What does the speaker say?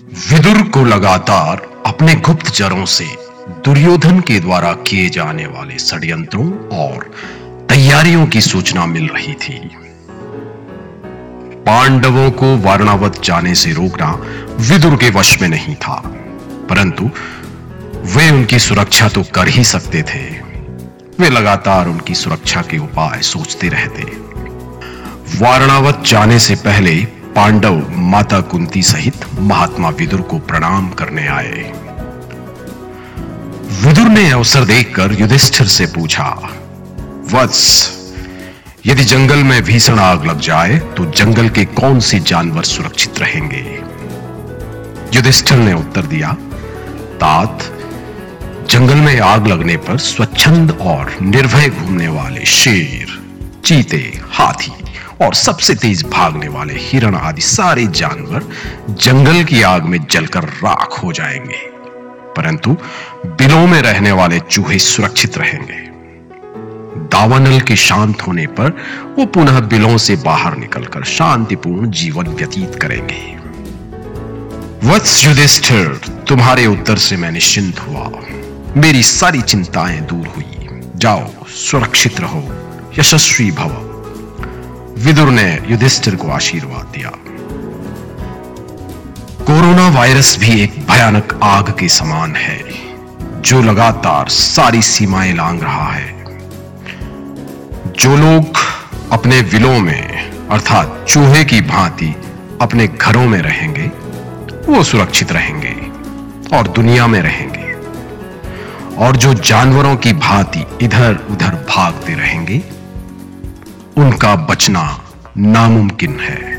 विदुर को लगातार अपने गुप्त जरों से दुर्योधन के द्वारा किए जाने वाले षड्यंत्रों और तैयारियों की सूचना मिल रही थी। पांडवों को वारणावत जाने से रोकना विदुर के वश में नहीं था, परंतु वे उनकी सुरक्षा तो कर ही सकते थे। वे लगातार उनकी सुरक्षा के उपाय सोचते रहते। वारणावत जाने से पहले पांडव माता कुंती सहित महात्मा विदुर को प्रणाम करने आए। विदुर ने अवसर देखकर युधिष्ठिर से पूछा, वत्स, यदि जंगल में भीषण आग लग जाए तो जंगल के कौन से जानवर सुरक्षित रहेंगे? युधिष्ठिर ने उत्तर दिया, तात, जंगल में आग लगने पर स्वच्छंद और निर्भय घूमने वाले शेर, चीते, हाथी और सबसे तेज भागने वाले हिरण आदि सारे जानवर जंगल की आग में जलकर राख हो जाएँगे। परंतु बिलों में रहने वाले चूहे सुरक्षित रहेंगे। दावानल के शांत होने पर वो पुनः बिलों से बाहर निकलकर शांतिपूर्ण जीवन व्यतीत करेंगे। वत्स युधिष्ठिर, तुम्हारे उत्तर से मैं निश्चिंत हुआ। मेरी सारी चिंताएँ दूर हुई। जाओ, सुरक्षित रहो। यशस्वी भव। विदुर ने युधिष्ठिर को आशीर्वाद दिया। कोरोना वायरस भी एक भयानक आग के समान है, जो लगातार सारी सीमाएँ लांग रहा है। जो लोग अपने विलों में, अर्थात चूहे की भांति अपने घरों में रहेंगे, वो सुरक्षित रहेंगे और दुनिया में रहेंगे। और जो जानवरों की भांति इधर उधर भागते रहेंगे उनका बचना नामुमकिन है।